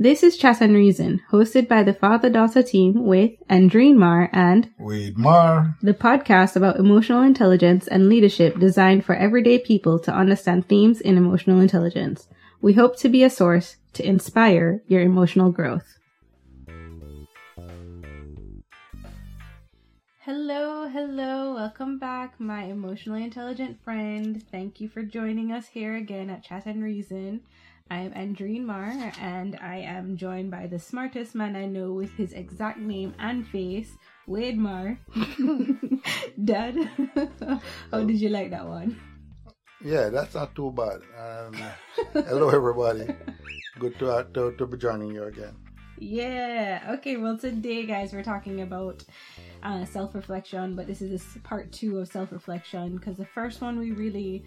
This is Chat and Reason, hosted by the Father Daughter team with Andreen Mar and Wade Mar, the podcast about emotional intelligence and leadership designed for everyday people to understand themes in emotional intelligence. We hope to be a source to inspire your emotional growth. Hello, hello, welcome back, my emotionally intelligent friend. Thank you for joining us here again at Chat and Reason. I am Andreen Mar, and I am joined by the smartest man I know with his exact name and face, Wade Mar. Dad, how did you like that one? Yeah, that's not too bad. Um, hello, everybody. Good to, uh, to to be joining you again. Yeah. Okay. Well, today, guys, we're talking about uh, self reflection, but this is part two of self reflection because the first one we really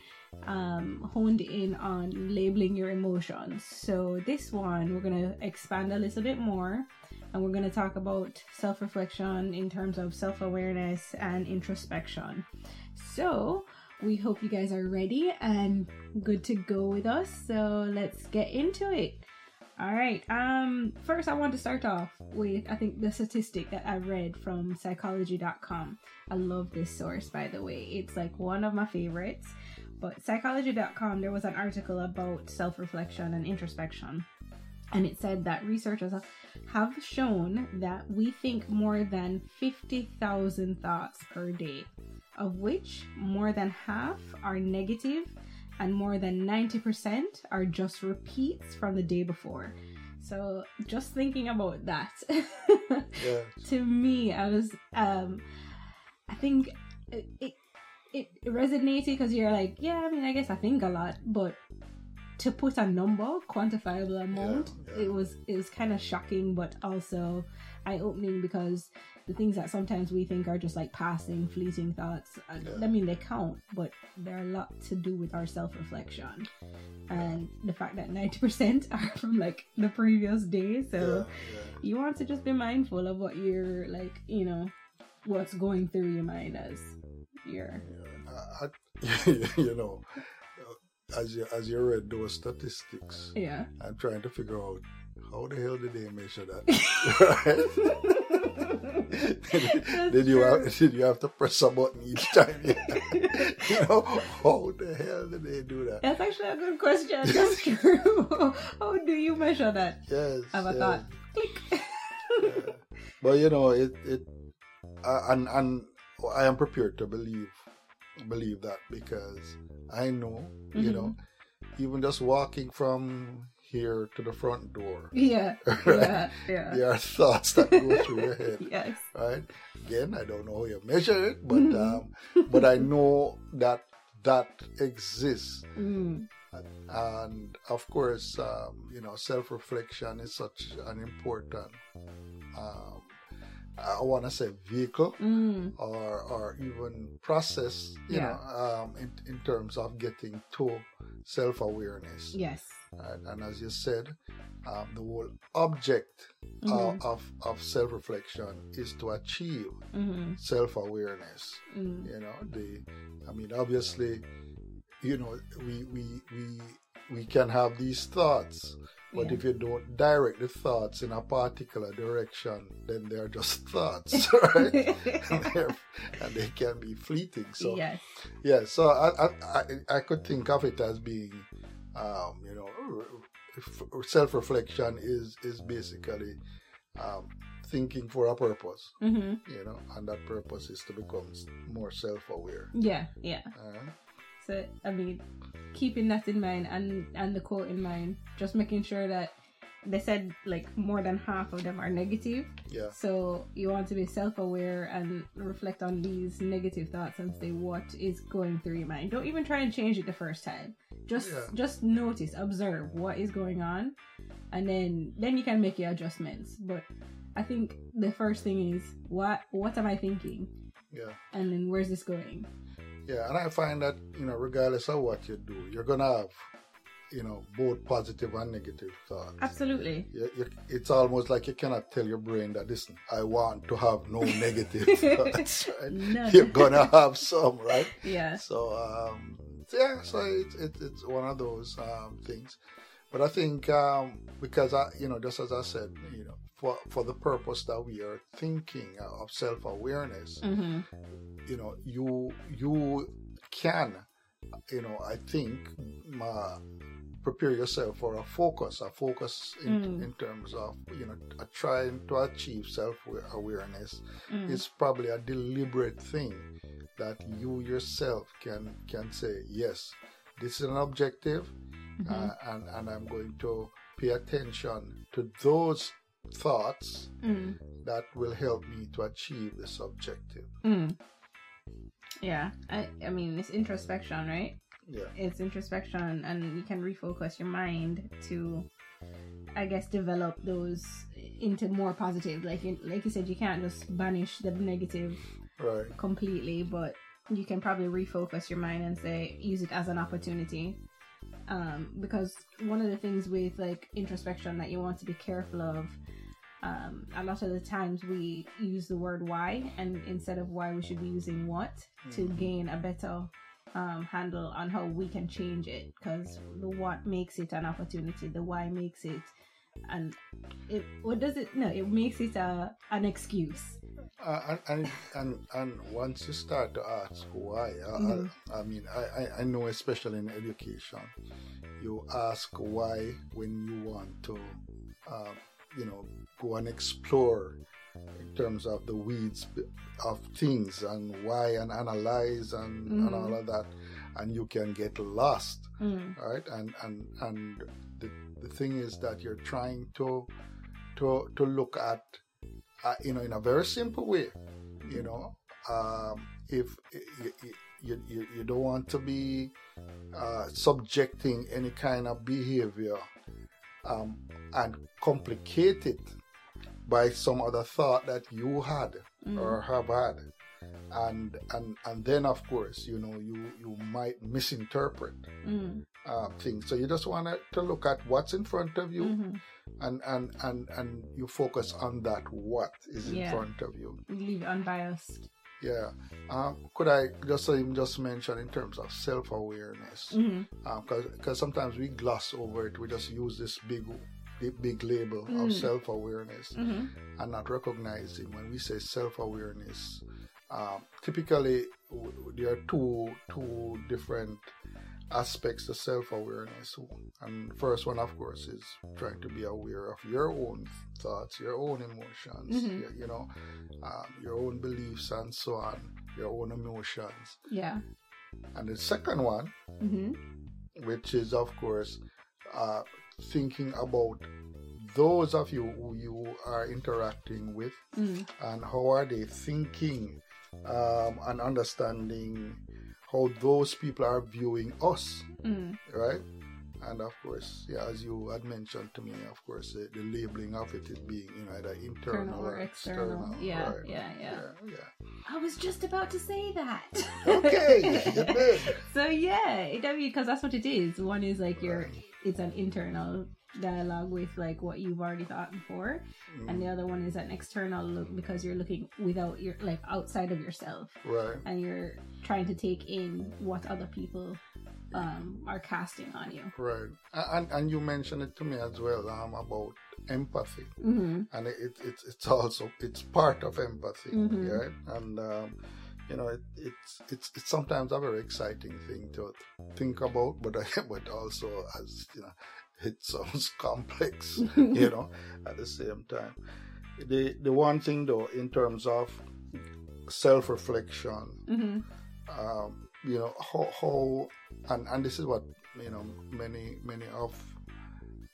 um, honed in on labeling your emotions. So, this one we're going to expand a little bit more and we're going to talk about self reflection in terms of self awareness and introspection. So, we hope you guys are ready and good to go with us. So, let's get into it. All right. Um first I want to start off with I think the statistic that I read from psychology.com. I love this source by the way. It's like one of my favorites. But psychology.com there was an article about self-reflection and introspection. And it said that researchers have shown that we think more than 50,000 thoughts per day, of which more than half are negative and more than 90% are just repeats from the day before. So just thinking about that, Yeah. to me, I was, um, I think it, it, it resonated because you're like, yeah, I mean, I guess I think a lot, but to put a number, quantifiable amount, yeah. it was it was kind of shocking, but also eye opening because the things that sometimes we think are just like passing, fleeting thoughts. uh, Yeah. I mean, they count, but they're a lot to do with our self reflection, and the fact that ninety percent are from like the previous day. So yeah, yeah. you want to just be mindful of what you're like, you know, what's going through your mind as you're. Yeah, I, you know, as you as you read those statistics, Yeah. I'm trying to figure out how the hell did they measure that? Did you true. have, did you have to press a button each time? you know, how the hell did they do that? That's actually a good question. That's true. How do you measure that? Yes, Have a yes. thought. Click. Yeah. But you know, it it uh, and and I am prepared to believe believe that because I know, you Mhm. know, even just walking from here to the front door, Yeah. Yeah. Yeah. there are thoughts that go through your head, Yes. right? Again, I don't know how you measure it, but Mhm. um, but I know that that exists. Mm. And of course, um, you know, self reflection is such an important, um, I want to say, vehicle Mm. or, or even process, you Yeah. know, um, in, in terms of getting to self awareness. Yes. And, and as you said, um, the whole object Mhm. of, of, of self reflection is to achieve Mm-hmm. self awareness Mm. you know the i mean obviously you know we we we we can have these thoughts but Yeah. if you don't direct the thoughts in a particular direction then they're just thoughts right and, they can be fleeting so yes. yeah so I, I i could think of it as being um you know self-reflection is is basically um thinking for a purpose Mm-hmm. you know, and that purpose is to become more self-aware. Yeah. Yeah. Uh, So I mean, keeping that in mind and and the quote in mind, just making sure that they said like more than half of them are negative. yeah, So you want to be self-aware and reflect on these negative thoughts and say what is going through your mind. Don't even try and change it the first time. Just Yeah. just notice, observe what is going on, and then then you can make your adjustments. But I think the first thing is what what am I thinking, yeah, and then where's this going? Yeah. And I find that you know, regardless of what you do, you're gonna have you know both positive and negative thoughts. Absolutely. You, you, it's almost like you cannot tell your brain that listen, I want to have no negative thoughts. Right? You're gonna have some, right? Yeah. So um, yeah, so it's it, it's one of those um, things. But I think um, because I, you know, just as I said, you know, for for the purpose that we are thinking of self awareness, Mm-hmm. you know, you you can, you know, I think, uh, prepare yourself for a focus, a focus in, Mm. in terms of you know trying to achieve self awareness Mm. is probably a deliberate thing that you yourself can can say yes this is an objective Mhm. uh, and and i'm going to pay attention to those thoughts Mm. that will help me to achieve this objective Mm. Yeah, I, I mean, it's introspection, right? yeah It's introspection, and you can refocus your mind to, I guess, develop those into more positive. Like, you, like you said, you can't just banish the negative right completely, but you can probably refocus your mind and say, use it as an opportunity. Um, because one of the things with like introspection that you want to be careful of um, a lot of the times we use the word why and instead of why we should be using what to Mhm. gain a better um, handle on how we can change it because the what makes it an opportunity the why makes it and it what does it no it makes it a an excuse uh, and, and and and once you start to ask why uh, Mhm. I, I mean I, I i know especially in education you ask why when you want to um, you know go and explore in terms of the weeds of things and why and analyze and, and Mhm. all of that and you can get lost Mm, right and and and the, the thing is that you're trying to to to look at uh, you know in a very simple way you know um if you, you, you, you don't want to be uh, subjecting any kind of behavior um, and complicate it by some other thought that you had mm, or have had. And and and then of course you know you you might misinterpret mm, uh, things. So you just want to look at what's in front of you mhm. And and and and you focus on that what is in Yeah. front of you leave unbiased yeah um, could i just just mention in terms of self-awareness Mhm. because sometimes we gloss over it we just use this big big, label of Mm. self-awareness Mhm. and not recognizing when we say self-awareness um, typically w- there are two two different aspects of self-awareness. And first one of course is trying to be aware of your own thoughts your own emotions Mhm. y- you know um, your own beliefs and so on your own emotions. Yeah. And the second one hmm which is of course uh, thinking about those of you who you are interacting with mm, and how are they thinking um, and understanding how those people are viewing us mm, right? And of course yeah as you had mentioned to me of course the, the labeling of it is being you know either internal, internal or external. yeah right. yeah yeah. Yeah yeah. I was just about to say that. Okay, so yeah, because that's what it is. One is like your, it's an internal dialogue with like what you've already thought before, and the other one is an external look because you're looking without your like outside of yourself, right and you're trying to take in what other people um are casting on you. right and and you mentioned it to me as well um about empathy Mm-hmm. and it, it it's it's also it's part of empathy Mhm. right and um you know it, it's it's it's sometimes a very exciting thing to think about but but also as you know it sounds complex you know at the same time the the one thing though in terms of self-reflection Mm-hmm. um, you know how, how and and this is what you know many many of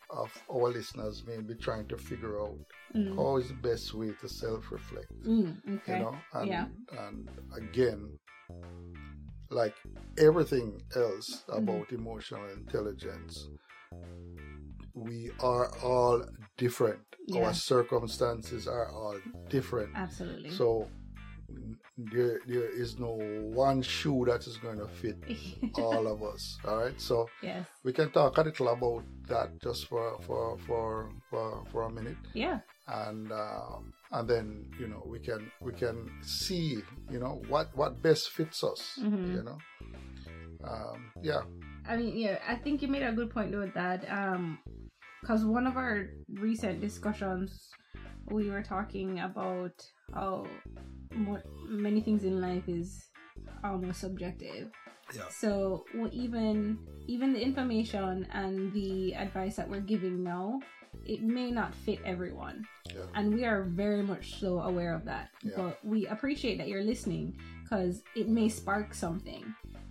of our listeners may be trying to figure out Mm. how is the best way to self-reflect Mm, okay. you know and Yeah. and again like everything else Mhm. about emotional intelligence we are all different Yeah. our circumstances are all different Absolutely. so there there is no one shoe that is going to fit all of us. All right, so yes. we can talk a little about that just for for for for, for a minute, Yeah. and um, and then you know we can we can see you know what what best fits us. Mhm. You know, um, yeah, I mean, yeah, I think you made a good point with that. Um, because one of our recent discussions, we were talking about how mo- many things in life is almost subjective. yeah, So well, even even the information and the advice that we're giving now, it may not fit everyone, yeah, and we are very much so aware of that. Yeah. But we appreciate that you're listening because it may spark something,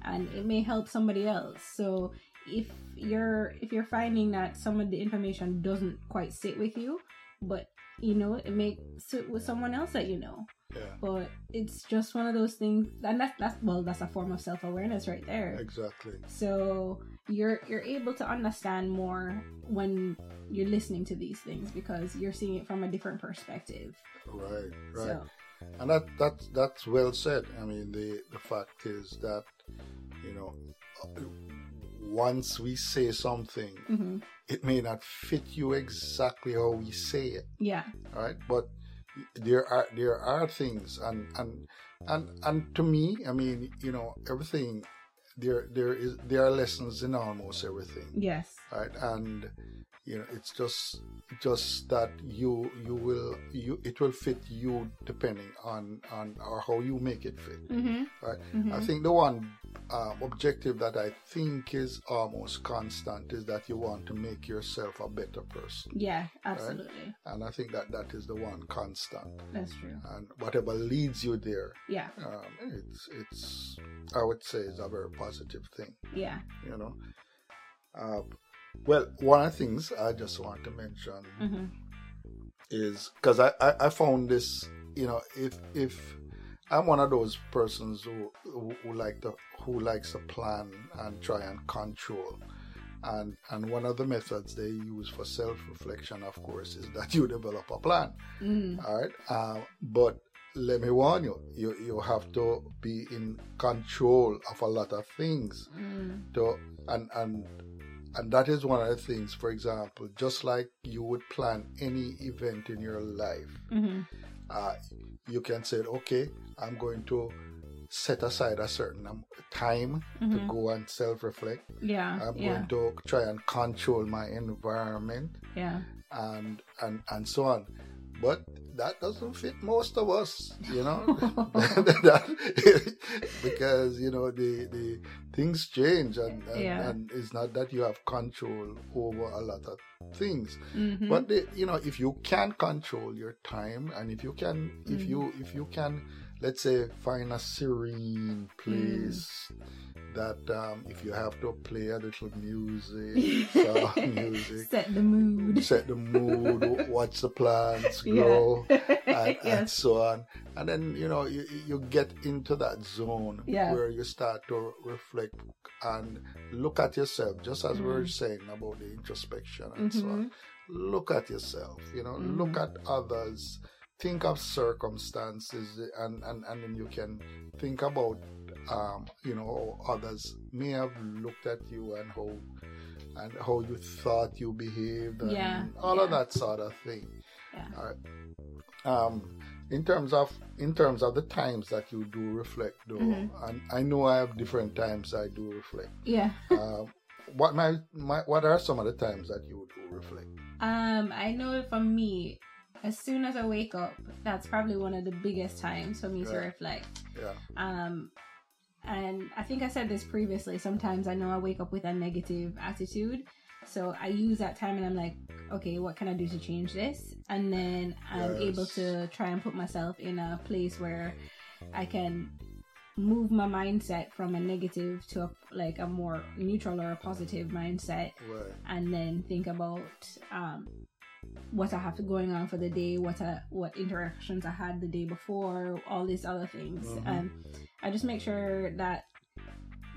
and it may help somebody else. So if you're if you're finding that some of the information doesn't quite sit with you, but you know it may sit with someone else that you know yeah, but it's just one of those things and that's that's well that's a form of self-awareness right there exactly. so you're you're able to understand more when you're listening to these things because you're seeing it from a different perspective Right, right. so And that that's that's well said. I mean, the the fact is that you know, once we say something, mhm. it may not fit you exactly how we say it, yeah right? But there are there are things, and and and and to me, I mean, you know, everything. There there is there are lessons in almost everything, yes right? And you know, it's just just that you you will you it will fit you depending on on or how you make it fit. Mm-hmm. right? Mhm. i think the one uh, objective that i think is almost constant is that you want to make yourself a better person. Yeah absolutely. And i think that that is the one constant. That's true. And whatever leads you there yeah. um, it's it's i would say is a very positive thing. Yeah. You know? Uh, well one of the things i just want to mention hmm is because I, I I found this you know if if I'm one of those persons who who, who like to who likes to plan and try and control and and one of the methods they use for self reflection of course is that you develop a plan mm. all right uh, but let me warn you you you have to be in control of a lot of things Mm. to and and and that is one of the things for example just like you would plan any event in your life hmm uh, you can say okay i'm going to set aside a certain time to Mhm. go and self-reflect. Yeah i'm yeah. going to try and control my environment yeah. and and and so on but that doesn't fit most of us you know That- because you know the the things change and and, Yeah. and it's not that you have control over a lot of things Mhm. but the, you know if you can control your time and if you can if Mhm. you if you can let's say find a serene place that um, if you have to play a little music music set the mood set the mood, watch the plants grow, and, and yes so on. And then you know you, you get into that zone Yeah. where you start to reflect and look at yourself, just as we we're Mhm. saying about the introspection and so on. Mhm. Look at yourself, you know, Mhm. look at others, think of circumstances, and and and then you can think about. Um, you know, others may have looked at you and how and how you thought you behaved and Yeah, all of that sort of thing. Yeah. All right. Um, in terms of in terms of the times that you do reflect, though, Mhm. and I know I have different times I do reflect. yeah um, what my, my what are some of the times that you do reflect? Um, I know for me, as soon as I wake up, that's probably one of the biggest times for me to reflect. Yeah, Um, and I think I said this previously. Sometimes I know I wake up with a negative attitude, so I use that time and I'm like, okay, what can I do to change this? And then I'm Yes. able to try and put myself in a place where I can move my mindset from a negative to a, like a more neutral or a positive mindset right. and then think about um, what I have going on for the day, what I, what interactions I had the day before, all these other things, Mhm. and I just make sure that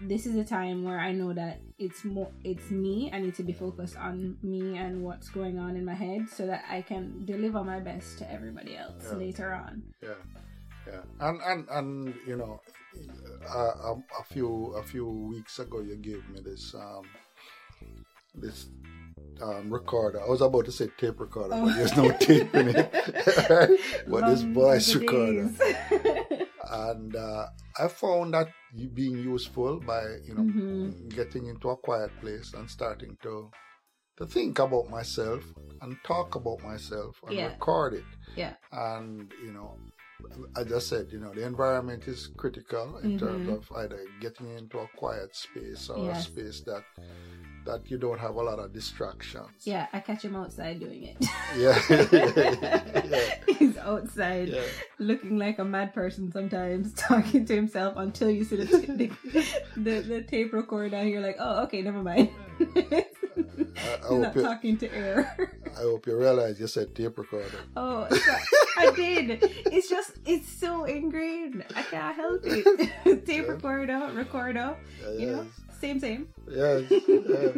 this is a time where I know that it's more it's me. I need to be focused on me and what's going on in my head, so that I can deliver my best to everybody else Yeah. later on. Yeah, yeah. And and and you know, a, a few a few weeks ago, you gave me this um this um, recorder. I was about to say tape recorder, Oh. but there's no tape in it. but this Long voice recorder, and uh, I found that being useful by you know Mhm. getting into a quiet place and starting to to think about myself and talk about myself and Yeah. record it. Yeah. And you know, as I said, you know, the environment is critical in terms Mhm. of either getting into a quiet space or Yes. a space that that you don't have a lot of distractions. Yeah, I catch him outside doing it. Yeah. yeah. He's outside Yeah. looking like a mad person sometimes, talking to himself until you see the, the, the, the tape recorder and you're like, oh, okay, never mind. I, I hope not you, talking to air. I hope you realize you said tape recorder. Oh, so- I did. It's just, it's so ingrained. I can't help it. tape Yeah. recorder, recorder, Yeah, you know, same, same. Yes. yeah.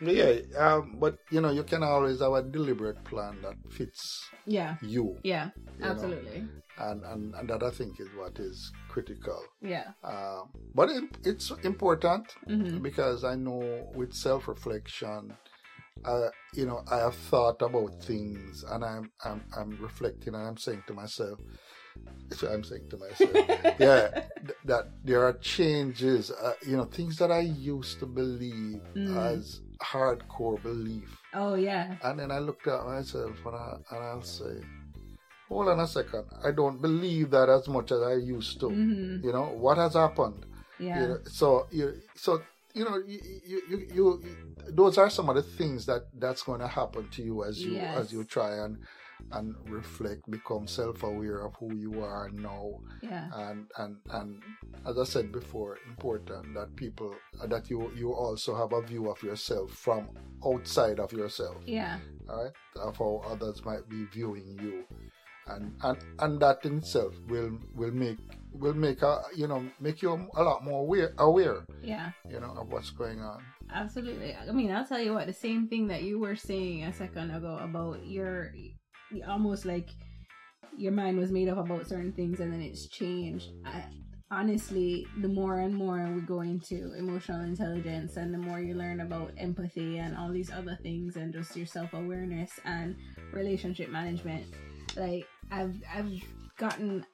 yeah. Um, but you know, you can always have a deliberate plan that fits Yeah, you. yeah, you know, absolutely. and, and and that I think is what is critical. Yeah. Um, but it, it's important hmm because I know with self-reflection, uh, you know, I have thought about things and I'm I'm I'm reflecting and I'm saying to myself, so I'm saying to myself, yeah, th- that there are changes, uh, you know, things that I used to believe Mm. as hardcore belief. Oh, yeah. And then I looked at myself and, I, and I'll say, hold on a second, I don't believe that as much as I used to. hmm You know, what has happened? Yeah. You know, so, you, so, you know, you, you, you, you, those are some of the things that that's going to happen to you as you, Yes. as you try and, and reflect, become self-aware of who you are now Yeah. and and and as I said before, important that people that you you also have a view of yourself from outside of yourself, Yeah. all right? Of how others might be viewing you, and and and that in itself will will make will make a you know make you a lot more aware aware Yeah. you know of what's going on. Absolutely. I mean, I'll tell you what, the same thing that you were saying a second ago about your almost like your mind was made up about certain things and then it's changed. I, honestly, the more and more we go into emotional intelligence and the more you learn about empathy and all these other things and just your self awareness and relationship management, like I've I've gotten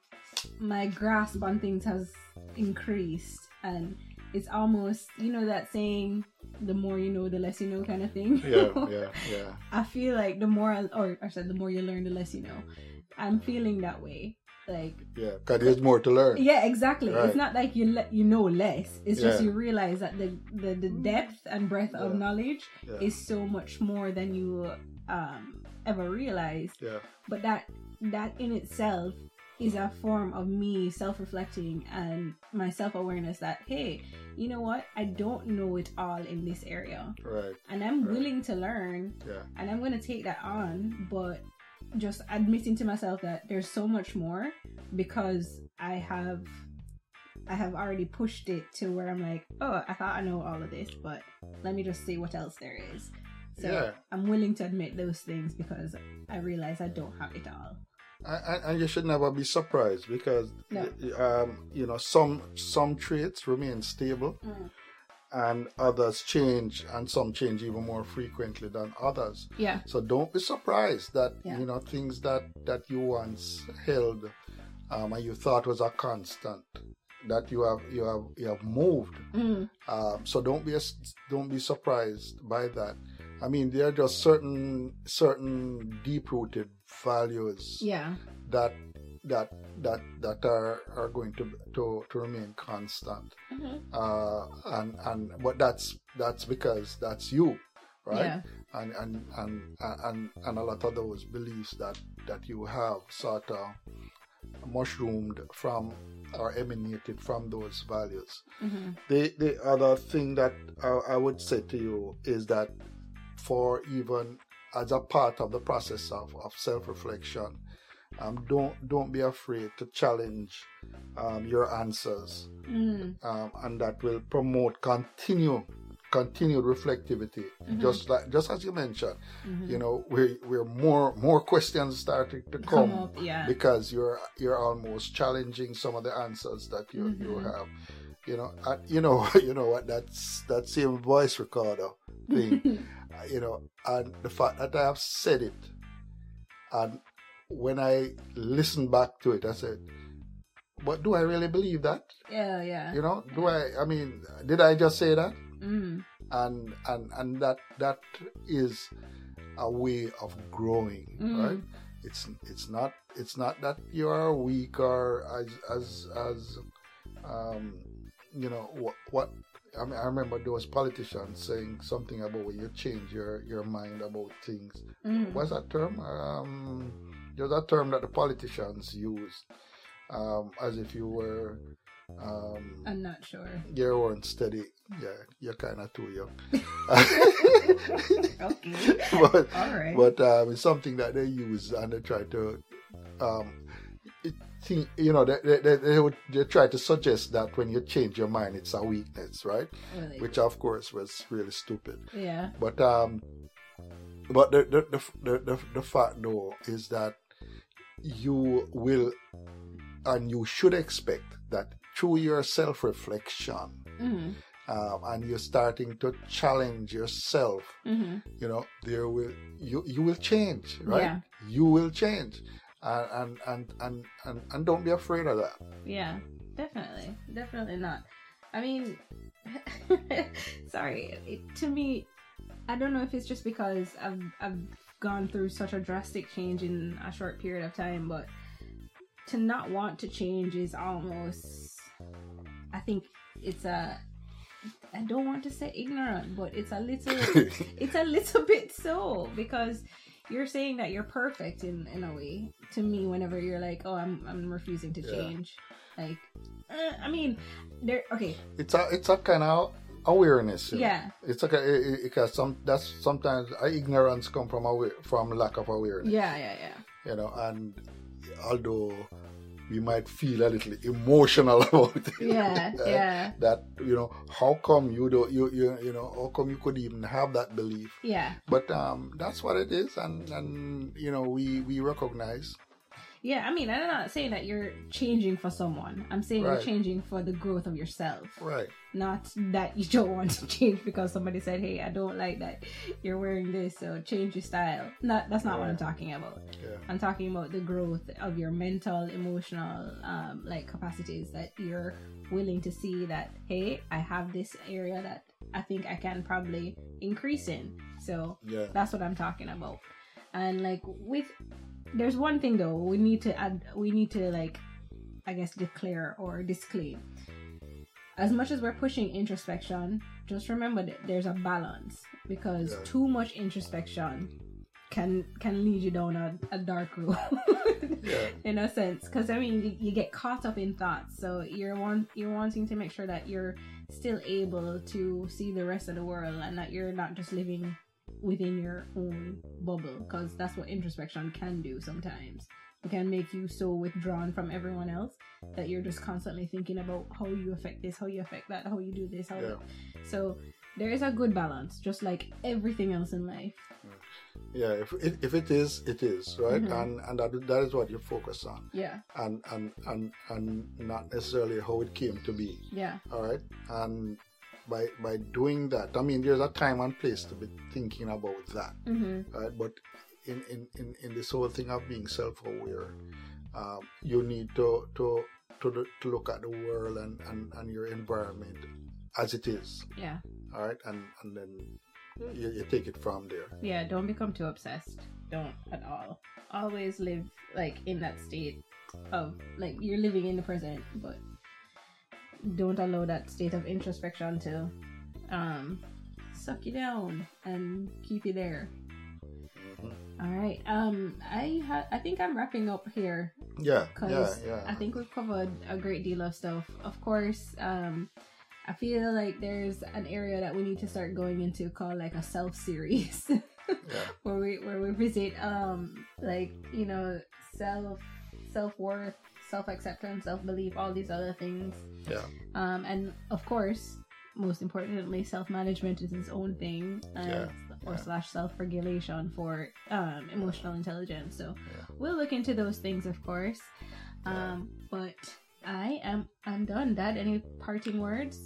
my grasp on things has increased and it's almost you know that saying the more you know the less you know kind of thing. Yeah, yeah, yeah. i feel like the more I, or i said the more you learn the less you know. I'm feeling that way like Yeah, because there's more to learn. yeah exactly. Right. it's not like you le- you know less. It's just you realize that the, the the depth and breadth of knowledge Yeah, is so much more than you um ever realized. Yeah, but that that in itself is a form of me self-reflecting and my self-awareness that hey you know what i don't know it all in this area right. and i'm Right. willing to learn Yeah, and i'm going to take that on but just admitting to myself that there's so much more because i have i have already pushed it to where i'm like oh i thought i know all of this but let me just see what else there is so Yeah. i'm willing to admit those things because i realize i don't have it all and, you should never be surprised because No. um, you know some some traits remain stable and others change and some change even more frequently than others. Yeah. So don't be surprised that Yeah. you know things that that you once held um, and you thought was a constant that you have you have you have moved. Mm, um, so don't be don't be surprised by that. I mean there are just certain certain deep rooted values yeah. that that that that are are going to to, to remain constant. Mhm. uh and and but that's that's because that's you right? Yeah. And and and and and a lot of those beliefs that that you have sort of mushroomed from or emanated from those values. Mhm. the the other thing that I, I would say to you is that for even as a part of the process of, of self-reflection um, don't don't be afraid to challenge um, your answers Mm, um, and that will promote continue continued reflectivity, Mhm. just like just as you mentioned, Mhm. you know, we're we're more more questions starting to come come up, yeah. because you're you're almost challenging some of the answers that you you Mhm. have. You know, and, you know, you know what? That's that same voice recorder thing. you know, and the fact that I have said it, and when I listen back to it, I said, "But do I really believe that? yeah, yeah. You know, do I? I mean, did I just say that?" Mm. And and and that that is a way of growing, Mm. right? It's it's not it's not that you are weak or as as as um you know what what I, mean, I remember those politicians saying something about when you change your your mind about things. Mm. What's that term? Um, there's a term that the politicians use, um, as if you were um, I'm not sure. you weren't steady. Yeah, you're kind of too young. Okay. but All right. but um, it's something that they use and they try to um, think, you know they, they, they, would, they try to suggest that when you change your mind it's a weakness right Really. which of course was really stupid yeah. but um but the the, the, the, the, the fact though is that you will and you should expect that through your self-reflection Mm. um, and you're starting to challenge yourself hmm you know there will you you will change right Yeah. you will change and and and and and, don't be afraid of that Yeah. Definitely. Definitely not. I mean, sorry. It, to me, I don't know if it's just because I've I've gone through such a drastic change in a short period of time, but to not want to change is almost. I think it's a. I don't want to say ignorant, but it's a little. it's a little bit so because you're saying that you're perfect in in a way to me whenever you're like oh i'm i'm refusing to Yeah. change. Like uh, i mean there okay. It's a it's a kind of awareness know. yeah. It's like a, it, it, because some that's sometimes ignorance come from aware, from lack of awareness. Yeah yeah yeah. You know and although we might feel a little emotional about it. Yeah uh, yeah. That you know how come you don't you you you know how come you could even have that belief? Yeah. But um that's what it is. And and you know we we recognize yeah i mean i'm not saying that you're changing for someone. I'm saying Right. you're changing for the growth of yourself. Right. Not that you don't want to change because somebody said hey i don't like that you're wearing this so change your style. Not that's not what i'm talking about. Yeah. I'm talking about the growth of your mental, emotional, um, like capacities that you're willing to see that hey, I have this area that I think I can probably increase in. So yeah. that's what I'm talking about. And like with, there's one thing though we need to add. We need to like, I guess declare or disclaim. As much as we're pushing introspection, just remember that there's a balance because Yeah. too much introspection can can lead you down a, a dark road Yeah. in a sense because i mean you, you get caught up in thoughts so you're want you're wanting to make sure that you're still able to see the rest of the world and that you're not just living within your own bubble because that's what introspection can do sometimes. It can make you so withdrawn from everyone else that you're just constantly thinking about how you affect this how you affect that how you do this how Yeah. so there is a good balance just like everything else in life. Yeah if it, if it is it is right? Mhm. and and that, that is what you focus on. Yeah. And and and and not necessarily how it came to be. Yeah. All right? And by by doing that i mean there's a time and place to be thinking about that mm-hmm. right but in in in, in this whole thing of being self-aware um, you need to to to, to look at the world and, and and your environment as it is yeah all right and and then you, you take it from there Yeah, don't become too obsessed. Don't at all. Always live like in that state of like you're living in the present, but don't allow that state of introspection to um suck you down and keep you there. All right. Um I ha- I think I'm wrapping up here yeah yeah because yeah I think we've covered a great deal of stuff. Of course, um, I feel like there's an area that we need to start going into called like a self series, yeah where we where we visit um like you know self self worth, self acceptance, self belief, all these other things. yeah Um, and of course, most importantly, self management is its own thing, uh, Yeah, or yeah. slash self regulation for um, emotional intelligence. So Yeah. we'll look into those things, of course. Um, but I am I'm done. Dad, any parting words?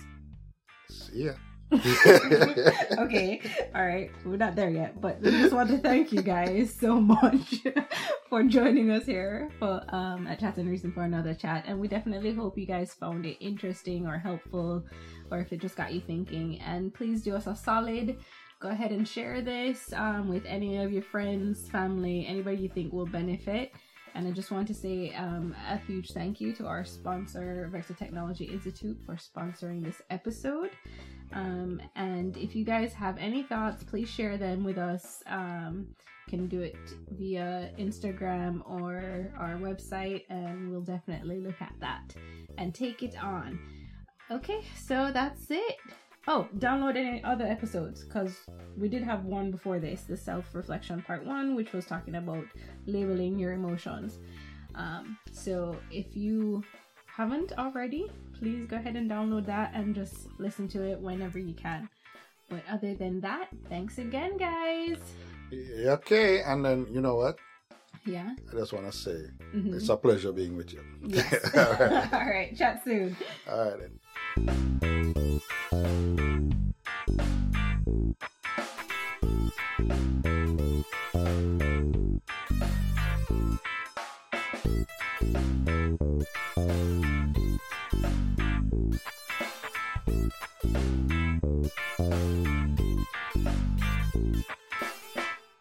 See ya. okay, all right, we're not there yet, but we just want to thank you guys so much for joining us here for um at Chat and Reason for another chat, and we definitely hope you guys found it interesting or helpful, or if it just got you thinking. And please do us a solid. Go ahead and share this um, with any of your friends, family, anybody you think will benefit. And I just want to say um, a huge thank you to our sponsor, Vector Technology Institute, for sponsoring this episode. Um, and if you guys have any thoughts, please share them with us. Um, can do it via Instagram or our website, and we'll definitely look at that and take it on. Okay, so that's it. Oh, download any other episodes because we did have one before this, the self reflection part one, which was talking about labeling your emotions. Um, so if you haven't already, please go ahead and download that and just listen to it whenever you can. But other than that, thanks again, guys. Okay, and then you know what? Yeah. I just want to say Mhm. it's a pleasure being with you. Yes. All right. All right. Chat soon. All right then.